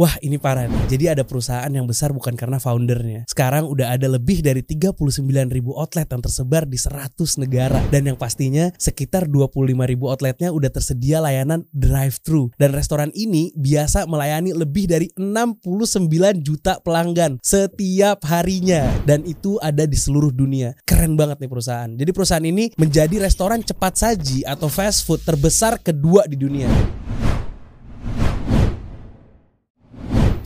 Wah ini parah nih. Jadi ada perusahaan yang besar bukan karena foundernya. Sekarang udah ada lebih dari 39 ribu outlet yang tersebar di 100 negara. Dan yang pastinya sekitar 25 ribu outletnya udah tersedia layanan drive-thru. Dan restoran ini biasa melayani lebih dari 69 juta pelanggan setiap harinya. Dan itu ada di seluruh dunia. Keren banget nih perusahaan. Jadi perusahaan ini menjadi restoran cepat saji atau fast food terbesar kedua di dunia.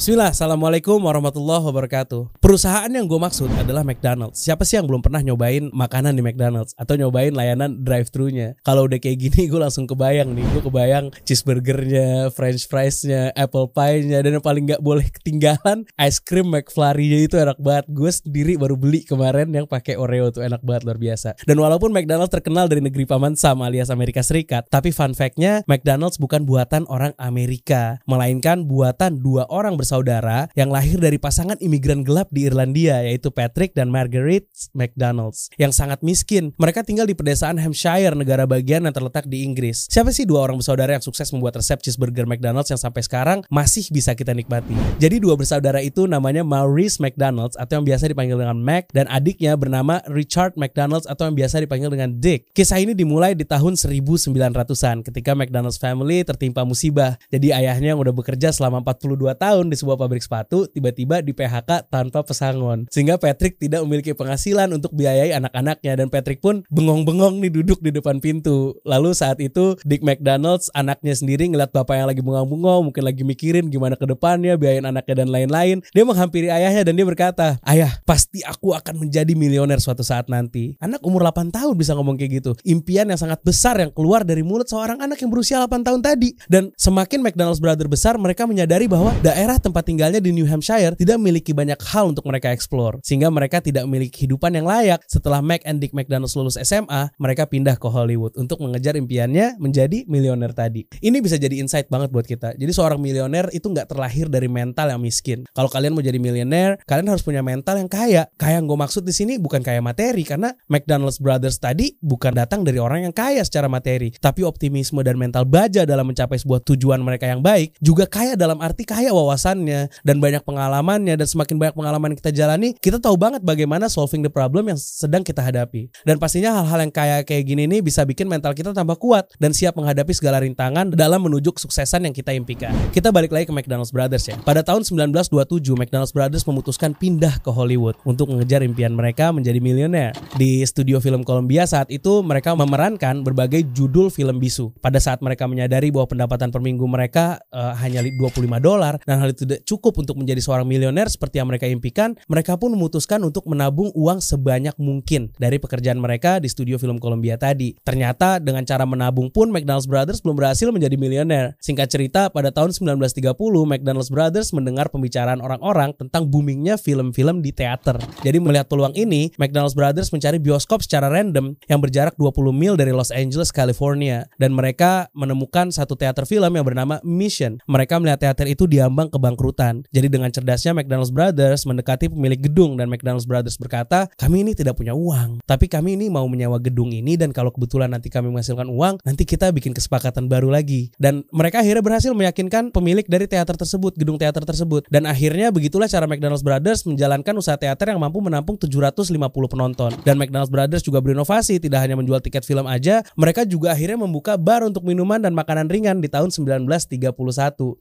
Bismillah, Assalamualaikum warahmatullahi wabarakatuh. Perusahaan yang gue maksud adalah McDonald's. Siapa sih yang belum pernah nyobain makanan di McDonald's Atau nyobain layanan drive-thru-nya? Kalau udah kayak gini gue langsung kebayang nih. Gue kebayang cheeseburgernya, french fries-nya, apple pie-nya Dan yang paling gak boleh ketinggalan Ice cream McFlurry-nya itu enak banget. Gue sendiri baru beli kemarin yang pakai Oreo tuh enak banget luar biasa. Dan walaupun McDonald's terkenal dari negeri paman Sam alias Amerika Serikat Tapi fun fact-nya McDonald's bukan buatan orang Amerika Melainkan buatan dua orang bersaudara yang lahir dari pasangan imigran gelap di Irlandia yaitu Patrick dan Margaret McDonald's yang sangat miskin. Mereka tinggal di pedesaan Hampshire, negara bagian yang terletak di Inggris. Siapa sih dua orang bersaudara yang sukses membuat resep cheeseburger McDonald's yang sampai sekarang masih bisa kita nikmati? Jadi dua bersaudara itu namanya Maurice McDonald's atau yang biasa dipanggil dengan Mac dan adiknya bernama Richard McDonald's atau yang biasa dipanggil dengan Dick. Kisah ini dimulai di tahun 1900-an ketika McDonald's family tertimpa musibah. Jadi ayahnya yang udah bekerja selama 42 tahun di sebuah pabrik sepatu tiba-tiba di PHK tanpa pesangon. Sehingga Patrick tidak memiliki penghasilan untuk biayai anak-anaknya dan Patrick pun bengong-bengong nih duduk di depan pintu. Lalu saat itu Dick McDonald's anaknya sendiri ngeliat bapak yang lagi bengong-bengong, mungkin lagi mikirin gimana ke depannya, biayain anaknya dan lain-lain. Dia menghampiri ayahnya dan dia berkata, "Ayah, pasti aku akan menjadi milioner suatu saat nanti." Anak umur 8 tahun bisa ngomong kayak gitu. Impian yang sangat besar yang keluar dari mulut seorang anak yang berusia 8 tahun tadi. Dan semakin McDonald's Brother besar, mereka menyadari bahwa daerah tempat tinggalnya di New Hampshire tidak memiliki banyak hal untuk mereka eksplor. Sehingga mereka tidak memiliki kehidupan yang layak. Setelah Mac and Dick McDonald's lulus SMA, mereka pindah ke Hollywood untuk mengejar impiannya menjadi milioner tadi. Ini bisa jadi insight banget buat kita. Jadi seorang milioner itu nggak terlahir dari mental yang miskin. Kalau kalian mau jadi milioner, kalian harus punya mental yang kaya. Kaya yang gue maksud di sini bukan kaya materi karena McDonald's Brothers tadi bukan datang dari orang yang kaya secara materi, tapi optimisme dan mental baja dalam mencapai sebuah tujuan mereka yang baik juga kaya dalam arti kaya wawasannya dan banyak pengalamannya dan semakin banyak pengalaman yang kita jalani, kita tahu banget bagaimana solving the problem yang sedang kita hadapi. Dan pastinya hal-hal yang kayak kayak gini nih bisa bikin mental kita tambah kuat dan siap menghadapi segala rintangan dalam menuju kesuksesan yang kita impikan. Kita balik lagi ke McDonald's Brothers ya. Pada tahun 1927, McDonald's Brothers memutuskan pindah ke Hollywood untuk mengejar impian mereka menjadi milioner. Di studio film Columbia saat itu mereka memerankan berbagai judul film bisu. Pada saat mereka menyadari bahwa pendapatan per minggu mereka uh, hanya 25 dolar dan hal itu tidak cukup untuk menjadi seorang milioner seperti yang mereka impikan, mereka pun memutuskan untuk menabung uang sebanyak mungkin dari pekerjaan mereka di studio film Columbia tadi. Ternyata dengan cara menabung pun McDonald's Brothers belum berhasil menjadi milioner. Singkat cerita, pada tahun 1930 McDonald's Brothers mendengar pembicaraan orang-orang tentang boomingnya film-film di teater. Jadi melihat peluang ini, McDonald's Brothers mencari bioskop secara random yang berjarak 20 mil dari Los Angeles, California. Dan mereka menemukan satu teater film yang bernama Mission. Mereka melihat teater itu diambang kebangkrutan. Jadi dengan cerdasnya McDonald's Brothers mendekati pemilik gedung dan McDonald's Brothers berkata, kami ini tidak punya uang, tapi kami ini mau menyewa gedung ini dan kalau kebetulan nanti kami menghasilkan uang, nanti kita bikin kesepakatan baru lagi. Dan mereka akhirnya berhasil meyakinkan pemilik dari teater tersebut, gedung teater tersebut. Dan akhirnya begitulah cara McDonald's Brothers menjalankan usaha teater yang mampu menampung 750 penonton. Dan McDonald's Brothers juga berinovasi, tidak hanya menjual tiket film aja, mereka juga akhirnya membuka bar untuk minuman dan makanan ringan di tahun 1931.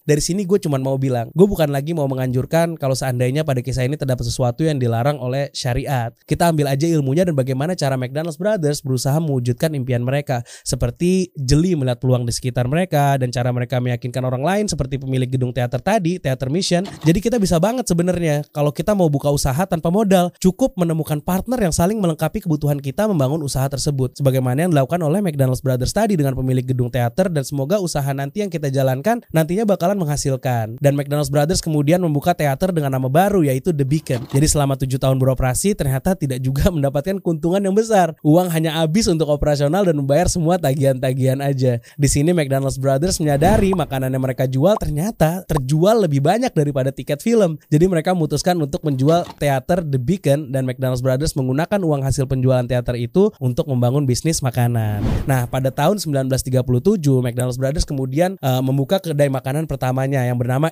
Dari sini gue cuma mau bilang, gue bukan lagi mau menganjurkan kalau seandainya pada kisah ini terdapat sesuatu yang dilarang oleh syariat. Kita ambil aja ilmunya dan bagaimana cara McDonald's Brothers berusaha mewujudkan impian mereka. Seperti jeli melihat peluang di sekitar mereka dan cara mereka meyakinkan orang lain seperti pemilik gedung teater tadi, Teater Mission. Jadi kita bisa banget sebenarnya kalau kita mau buka usaha tanpa modal, cukup menemukan partner yang saling melengkapi kebutuhan kita membangun usaha tersebut. Sebagaimana yang dilakukan oleh McDonald's Brothers tadi dengan pemilik gedung teater dan semoga usaha nanti yang kita jalankan nantinya bakalan menghasilkan. Dan McDonald's Brothers kemudian membuka teater dengan nama baru yaitu The Beacon. Jadi selama tujuh tahun beroperasi ternyata tidak juga mendapatkan keuntungan yang besar. Uang hanya habis untuk operasional dan membayar semua tagihan-tagihan aja. Di sini McDonald's Brothers menyadari makanan yang mereka jual ternyata terjual lebih banyak daripada tiket film. Jadi mereka memutuskan untuk menjual teater The Beacon dan McDonald's Brothers menggunakan uang hasil penjualan teater itu untuk membangun bisnis makanan. Nah, pada tahun 1937 McDonald's Brothers kemudian uh, membuka kedai makanan pertamanya yang bernama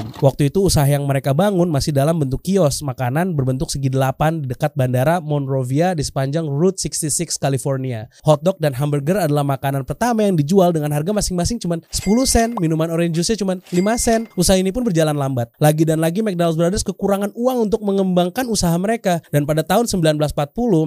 home. Waktu itu usaha yang mereka bangun masih dalam bentuk kios makanan berbentuk segi delapan dekat bandara Monrovia di sepanjang Route 66 California. Hotdog dan hamburger adalah makanan pertama yang dijual dengan harga masing-masing cuma 10 sen, minuman orange juice-nya cuma 5 sen. Usaha ini pun berjalan lambat. Lagi dan lagi McDonald's Brothers kekurangan uang untuk mengembangkan usaha mereka dan pada tahun 1940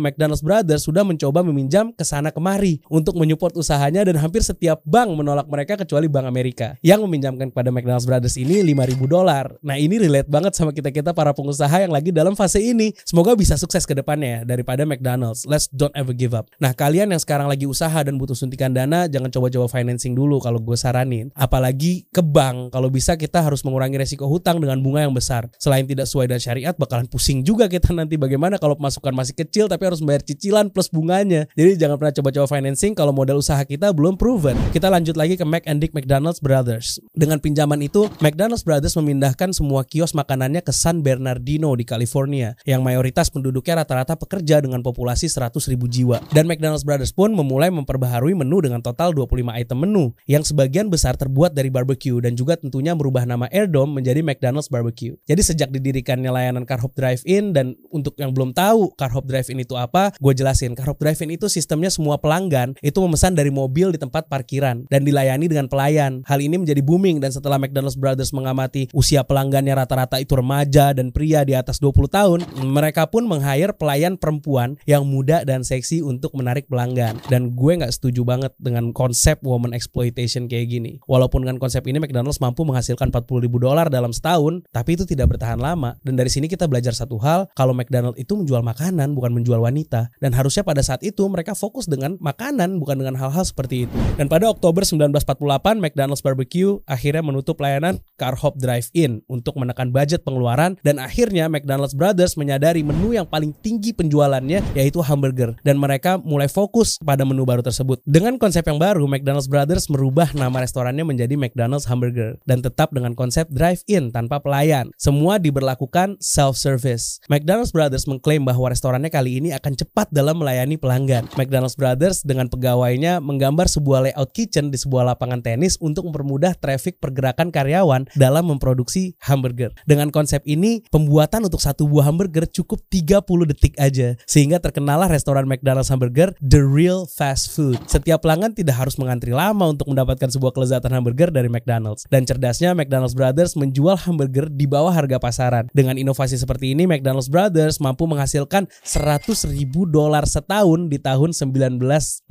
McDonald's Brothers sudah mencoba meminjam ke sana kemari untuk menyupport usahanya dan hampir setiap bank menolak mereka kecuali Bank Amerika yang meminjamkan kepada McDonald's Brothers ini 5000 dolar. Nah, ini relate banget sama kita-kita para pengusaha yang lagi dalam fase ini. Semoga bisa sukses ke depannya ya, daripada McDonald's. Let's don't ever give up. Nah, kalian yang sekarang lagi usaha dan butuh suntikan dana, jangan coba-coba financing dulu kalau gue saranin. Apalagi ke bank. Kalau bisa kita harus mengurangi resiko hutang dengan bunga yang besar. Selain tidak sesuai dengan syariat, bakalan pusing juga kita nanti bagaimana kalau pemasukan masih kecil tapi harus bayar cicilan plus bunganya. Jadi jangan pernah coba-coba financing kalau modal usaha kita belum proven. Kita lanjut lagi ke Mac and Dick McDonald's Brothers. Dengan pinjaman itu, McDonald's Brothers memindahkan semua kios makanannya ke San Bernardino di California, yang mayoritas penduduknya rata-rata pekerja dengan populasi 100 ribu jiwa. Dan McDonald's Brothers pun memulai memperbaharui menu dengan total 25 item menu, yang sebagian besar terbuat dari barbecue dan juga tentunya merubah nama Air Dome menjadi McDonald's Barbecue. Jadi sejak didirikannya layanan Car Hop Drive-In dan untuk yang belum tahu Car Hop Drive-In itu apa, gue jelasin. Car Hop Drive-In itu sistemnya semua pelanggan itu memesan dari mobil di tempat parkiran dan dilayani dengan pelayan. Hal ini menjadi booming dan setelah McDonald's Brothers mengamati usia pelanggannya rata-rata itu remaja dan pria di atas 20 tahun, mereka pun meng-hire pelayan perempuan yang muda dan seksi untuk menarik pelanggan. Dan gue nggak setuju banget dengan konsep woman exploitation kayak gini. Walaupun dengan konsep ini McDonald's mampu menghasilkan 40 ribu dolar dalam setahun, tapi itu tidak bertahan lama. Dan dari sini kita belajar satu hal, kalau McDonald's itu menjual makanan bukan menjual wanita. Dan harusnya pada saat itu mereka fokus dengan makanan bukan dengan hal-hal seperti itu. Dan pada Oktober 1948, McDonald's Barbecue akhirnya menutup layanan Car Hop Drive-In untuk menekan budget pengeluaran dan akhirnya McDonald's Brothers menyadari menu yang paling tinggi penjualannya yaitu hamburger dan mereka mulai fokus pada menu baru tersebut. Dengan konsep yang baru, McDonald's Brothers merubah nama restorannya menjadi McDonald's Hamburger dan tetap dengan konsep drive-in tanpa pelayan. Semua diberlakukan self-service. McDonald's Brothers mengklaim bahwa restorannya kali ini akan cepat dalam melayani pelanggan. McDonald's Brothers dengan pegawainya menggambar sebuah layout kitchen di sebuah lapangan tenis untuk mempermudah traffic pergerakan karyawan dalam memproduksi hamburger. Dengan konsep ini, pembuatan untuk satu buah hamburger cukup 30 detik aja, sehingga terkenalah restoran McDonald's Hamburger the real fast food. Setiap pelanggan tidak harus mengantri lama untuk mendapatkan sebuah kelezatan hamburger dari McDonald's. Dan cerdasnya McDonald's Brothers menjual hamburger di bawah harga pasaran. Dengan inovasi seperti ini, McDonald's Brothers mampu menghasilkan 100 ribu dolar setahun di tahun 1949.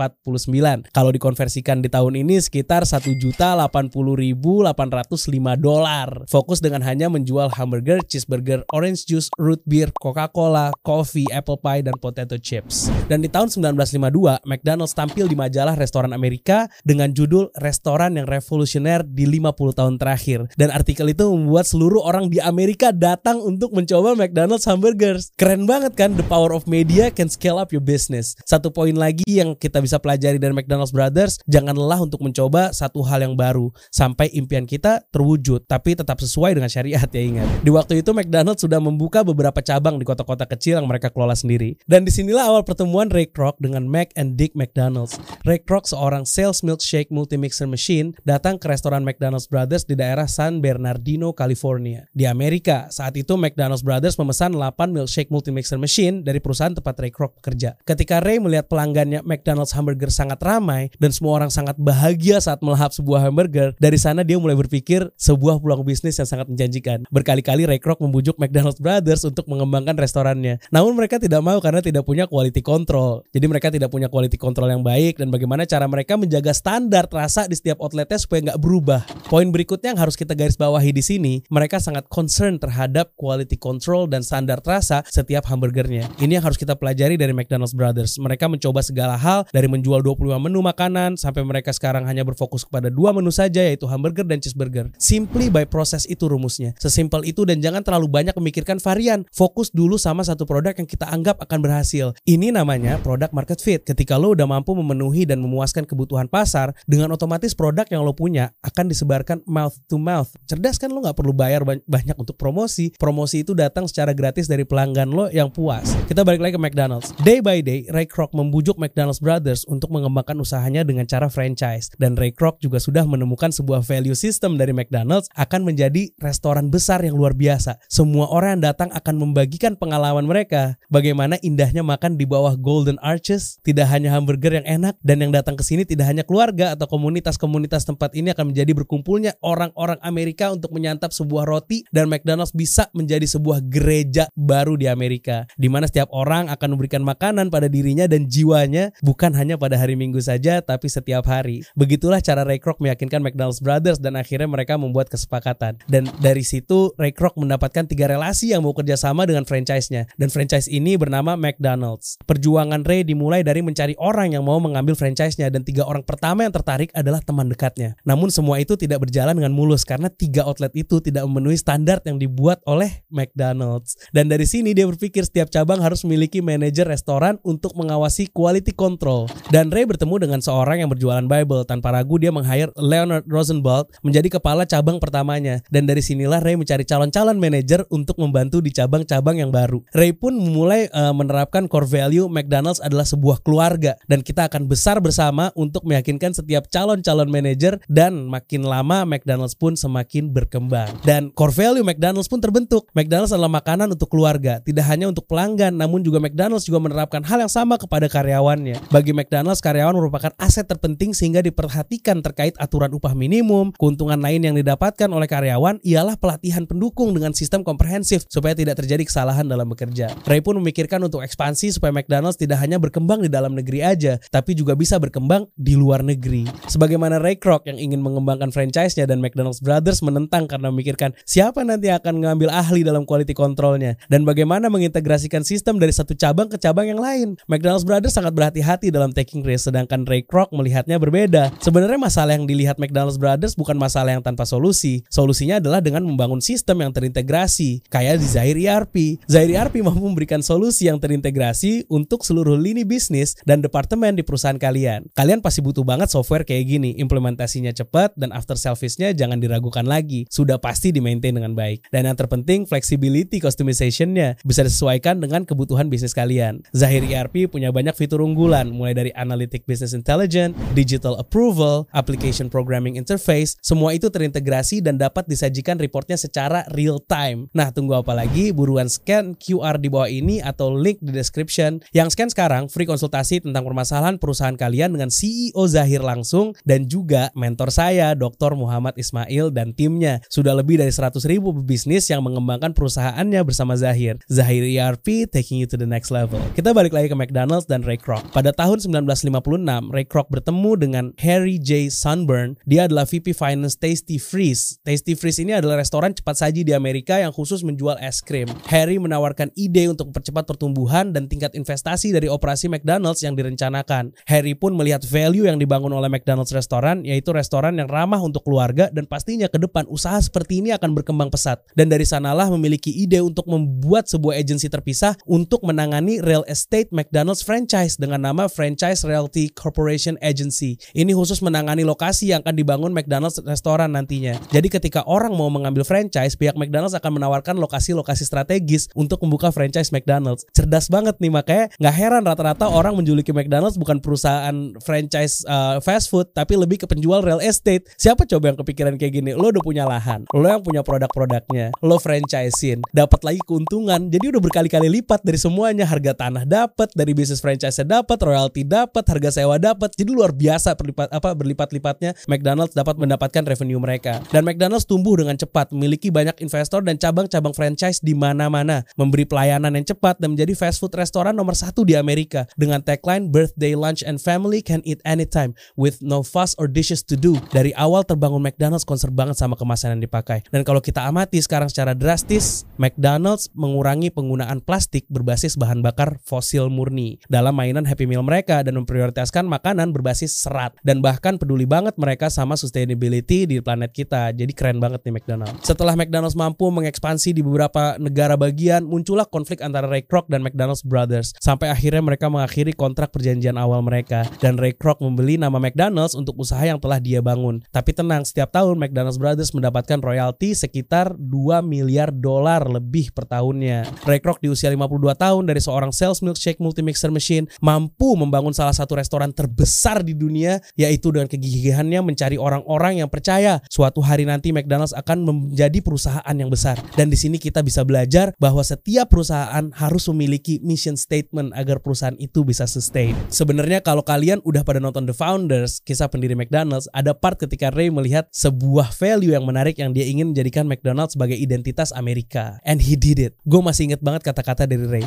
Kalau dikonversikan di tahun ini sekitar 1 juta 80 ribu 805 dolar. Fokus dengan hanya menjual hamburger, cheeseburger, orange juice, root beer, Coca-Cola, coffee, apple pie, dan potato chips. Dan di tahun 1952, McDonald's tampil di majalah restoran Amerika dengan judul Restoran yang Revolusioner di 50 tahun terakhir. Dan artikel itu membuat seluruh orang di Amerika datang untuk mencoba McDonald's hamburgers. Keren banget kan? The power of media can scale up your business. Satu poin lagi yang kita bisa pelajari dari McDonald's Brothers, jangan lelah untuk mencoba satu hal yang baru sampai impian kita terwujud, tapi tetap sesuai dengan syariat ya ingat. Di waktu itu McDonald's sudah membuka beberapa cabang di kota-kota kecil yang mereka kelola sendiri. Dan di sinilah awal pertemuan Ray Kroc dengan Mac and Dick McDonald's. Ray Kroc seorang sales milkshake multi-mixer machine datang ke restoran McDonald's Brothers di daerah San Bernardino, California. Di Amerika, saat itu McDonald's Brothers memesan 8 milkshake multi-mixer machine dari perusahaan tempat Ray Kroc bekerja. Ketika Ray melihat pelanggannya McDonald's hamburger sangat ramai dan semua orang sangat bahagia saat melahap sebuah hamburger, dari sana dia mulai berpikir sebuah peluang bisnis yang sangat menjanjikan. Berkali-kali Ray Kroc membujuk McDonald's Brothers untuk mengembangkan restorannya. Namun mereka tidak mau karena tidak punya quality control. Jadi mereka tidak punya quality control yang baik dan bagaimana cara mereka menjaga standar rasa di setiap outletnya supaya nggak berubah. Poin berikutnya yang harus kita garis bawahi di sini, mereka sangat concern terhadap quality control dan standar rasa setiap hamburgernya. Ini yang harus kita pelajari dari McDonald's Brothers. Mereka mencoba segala hal dari menjual 25 menu makanan sampai mereka sekarang hanya berfokus kepada dua menu saja yaitu hamburger dan cheeseburger. Simply by process itu rumusnya. Sesimpel itu dan jangan terlalu banyak memikirkan varian. Fokus dulu sama satu produk yang kita anggap akan berhasil. Ini namanya product market fit. Ketika lo udah mampu memenuhi dan memuaskan kebutuhan pasar, dengan otomatis produk yang lo punya akan disebarkan mouth to mouth. Cerdas kan lo nggak perlu bayar banyak untuk promosi. Promosi itu datang secara gratis dari pelanggan lo yang puas. Kita balik lagi ke McDonald's. Day by day, Ray Kroc membujuk McDonald's Brothers untuk mengembangkan usahanya dengan cara franchise. Dan Ray Kroc juga sudah menemukan sebuah value system dari McDonald's akan akan menjadi restoran besar yang luar biasa. Semua orang yang datang akan membagikan pengalaman mereka. Bagaimana indahnya makan di bawah Golden Arches, tidak hanya hamburger yang enak dan yang datang ke sini tidak hanya keluarga atau komunitas-komunitas tempat ini akan menjadi berkumpulnya orang-orang Amerika untuk menyantap sebuah roti dan McDonald's bisa menjadi sebuah gereja baru di Amerika di mana setiap orang akan memberikan makanan pada dirinya dan jiwanya bukan hanya pada hari Minggu saja tapi setiap hari. Begitulah cara Ray Kroc meyakinkan McDonald's Brothers dan akhirnya mereka membuat kesepakatan. Dan dari situ Ray Kroc mendapatkan tiga relasi yang mau kerjasama dengan franchise-nya dan franchise ini bernama McDonald's. Perjuangan Ray dimulai dari mencari orang yang mau mengambil franchise-nya dan tiga orang pertama yang tertarik adalah teman dekatnya. Namun semua itu tidak berjalan dengan mulus karena tiga outlet itu tidak memenuhi standar yang dibuat oleh McDonald's. Dan dari sini dia berpikir setiap cabang harus memiliki manajer restoran untuk mengawasi quality control. Dan Ray bertemu dengan seorang yang berjualan Bible. Tanpa ragu dia meng-hire Leonard Rosenblatt menjadi kepala cabang pertamanya. Dan dari sinilah Ray mencari calon-calon manajer untuk membantu di cabang-cabang yang baru. Ray pun mulai uh, menerapkan core value McDonald's adalah sebuah keluarga dan kita akan besar bersama untuk meyakinkan setiap calon-calon manajer dan makin lama McDonald's pun semakin berkembang. Dan core value McDonald's pun terbentuk. McDonald's adalah makanan untuk keluarga, tidak hanya untuk pelanggan, namun juga McDonald's juga menerapkan hal yang sama kepada karyawannya. Bagi McDonald's, karyawan merupakan aset terpenting sehingga diperhatikan terkait aturan upah minimum, keuntungan lain yang didapatkan oleh karyawan ialah pelatihan pendukung dengan sistem komprehensif supaya tidak terjadi kesalahan dalam bekerja. Ray pun memikirkan untuk ekspansi supaya McDonald's tidak hanya berkembang di dalam negeri aja, tapi juga bisa berkembang di luar negeri. Sebagaimana Ray Kroc yang ingin mengembangkan franchise-nya dan McDonald's Brothers menentang karena memikirkan siapa nanti akan mengambil ahli dalam quality controlnya dan bagaimana mengintegrasikan sistem dari satu cabang ke cabang yang lain. McDonald's Brothers sangat berhati-hati dalam taking risk sedangkan Ray Kroc melihatnya berbeda. Sebenarnya masalah yang dilihat McDonald's Brothers bukan masalah yang tanpa solusi. Solusinya adalah dengan membangun sistem yang terintegrasi kayak di Zahir ERP. Zahir ERP mampu memberikan solusi yang terintegrasi untuk seluruh lini bisnis dan departemen di perusahaan kalian. Kalian pasti butuh banget software kayak gini, implementasinya cepat dan after service-nya jangan diragukan lagi. Sudah pasti di-maintain dengan baik. Dan yang terpenting flexibility customization-nya bisa disesuaikan dengan kebutuhan bisnis kalian. Zahir ERP punya banyak fitur unggulan mulai dari analytic business intelligence, digital approval, application programming interface, semua itu terintegrasi dan dapat disajikan reportnya secara real time. Nah, tunggu apa lagi? Buruan scan QR di bawah ini atau link di description. Yang scan sekarang free konsultasi tentang permasalahan perusahaan kalian dengan CEO Zahir langsung dan juga mentor saya Dr. Muhammad Ismail dan timnya. Sudah lebih dari 100 ribu bisnis yang mengembangkan perusahaannya bersama Zahir. Zahir ERP taking you to the next level. Kita balik lagi ke McDonald's dan Ray Kroc. Pada tahun 1956, Ray Kroc bertemu dengan Harry J. Sunburn. Dia adalah VP Finance Tasty Freeze. Tasty Freeze ini adalah restoran cepat saji di Amerika yang khusus menjual es krim. Harry menawarkan ide untuk mempercepat pertumbuhan dan tingkat investasi dari operasi McDonald's yang direncanakan. Harry pun melihat value yang dibangun oleh McDonald's restoran, yaitu restoran yang ramah untuk keluarga dan pastinya ke depan usaha seperti ini akan berkembang pesat. Dan dari sanalah memiliki ide untuk membuat sebuah agensi terpisah untuk menangani real estate McDonald's franchise dengan nama Franchise Realty Corporation Agency. Ini khusus menangani lokasi yang akan dibangun McDonald's restoran nantinya. Jadi ketika orang mau mengambil franchise, pihak McDonald's akan menawarkan lokasi-lokasi strategis untuk membuka franchise McDonald's. Cerdas banget nih makanya nggak heran rata-rata orang menjuluki McDonald's bukan perusahaan franchise uh, fast food tapi lebih ke penjual real estate. Siapa coba yang kepikiran kayak gini? Lo udah punya lahan, lo yang punya produk-produknya, lo franchisein, dapat lagi keuntungan. Jadi udah berkali-kali lipat dari semuanya. Harga tanah dapat, dari bisnis franchise dapat, royalti dapat, harga sewa dapat. Jadi luar biasa berlipat apa berlipat-lipatnya McDonald's dapat mendapatkan revenue mereka. Dan McDonald's tumbuh dengan cepat, memiliki banyak investor dan cabang-cabang franchise di mana-mana, memberi pelayanan yang cepat dan menjadi fast food restoran nomor satu di Amerika dengan tagline birthday lunch and family can eat anytime with no fuss or dishes to do. Dari awal terbangun McDonald's konser banget sama kemasan yang dipakai. Dan kalau kita amati sekarang secara drastis, McDonald's mengurangi penggunaan plastik berbasis bahan bakar fosil murni dalam mainan Happy Meal mereka dan memprioritaskan makanan berbasis serat dan bahkan peduli banget mereka sama sustainability di planet kita. Jadi keren banget nih McDonald's. Setelah McDonald's mampu mengekspansi di beberapa negara bagian, muncullah konflik antara Ray Kroc dan McDonald's Brothers sampai akhirnya mereka mengakhiri kontrak perjanjian awal mereka dan Ray Kroc membeli nama McDonald's untuk usaha yang telah dia bangun. Tapi tenang, setiap tahun McDonald's Brothers mendapatkan royalti sekitar 2 miliar dolar lebih per tahunnya. Ray Kroc di usia 52 tahun dari seorang sales milkshake multimixer machine mampu membangun salah satu restoran terbesar di dunia yaitu dengan kegigihannya mencari orang-orang yang percaya suatu hari nanti McDonald's akan menjadi perusahaan yang besar. Dan di sini kita bisa belajar bahwa setiap perusahaan harus memiliki mission statement agar perusahaan itu bisa sustain. Sebenarnya kalau kalian udah pada nonton The Founders, kisah pendiri McDonald's, ada part ketika Ray melihat sebuah value yang menarik yang dia ingin menjadikan McDonald's sebagai identitas Amerika. And he did it. Gue masih inget banget kata-kata dari Ray.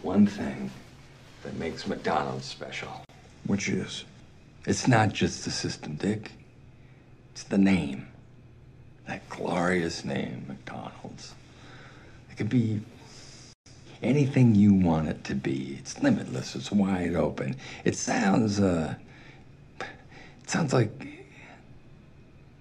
One thing that makes McDonald's special. Which is? It's not just the system, Dick. It's the name. That glorious name, McDonald's. It could be anything you want it to be. It's limitless. It's wide open. It sounds, uh, it sounds like,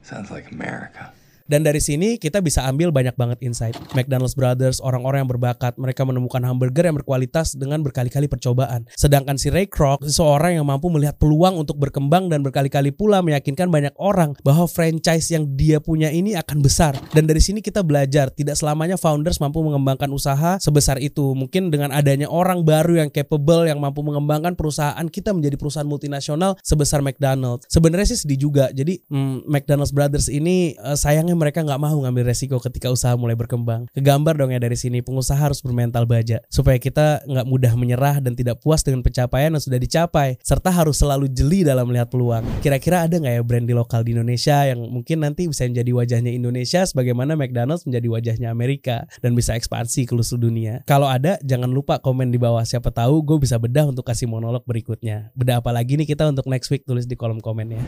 sounds like America. Dan dari sini kita bisa ambil banyak banget insight. McDonald's Brothers, orang-orang yang berbakat, mereka menemukan hamburger yang berkualitas dengan berkali-kali percobaan. Sedangkan si Ray Kroc, seorang yang mampu melihat peluang untuk berkembang dan berkali-kali pula meyakinkan banyak orang bahwa franchise yang dia punya ini akan besar. Dan dari sini kita belajar, tidak selamanya founders mampu mengembangkan usaha sebesar itu. Mungkin dengan adanya orang baru yang capable, yang mampu mengembangkan perusahaan, kita menjadi perusahaan multinasional sebesar McDonald's. Sebenarnya sih sedih juga. Jadi hmm, McDonald's Brothers ini uh, sayangnya mereka nggak mau ngambil resiko ketika usaha mulai berkembang. Kegambar dong ya dari sini, pengusaha harus bermental baja supaya kita nggak mudah menyerah dan tidak puas dengan pencapaian yang sudah dicapai, serta harus selalu jeli dalam melihat peluang. Kira-kira ada nggak ya brand di lokal di Indonesia yang mungkin nanti bisa menjadi wajahnya Indonesia sebagaimana McDonald's menjadi wajahnya Amerika dan bisa ekspansi ke seluruh dunia? Kalau ada, jangan lupa komen di bawah. Siapa tahu gue bisa bedah untuk kasih monolog berikutnya. Bedah apa lagi nih kita untuk next week tulis di kolom komen ya.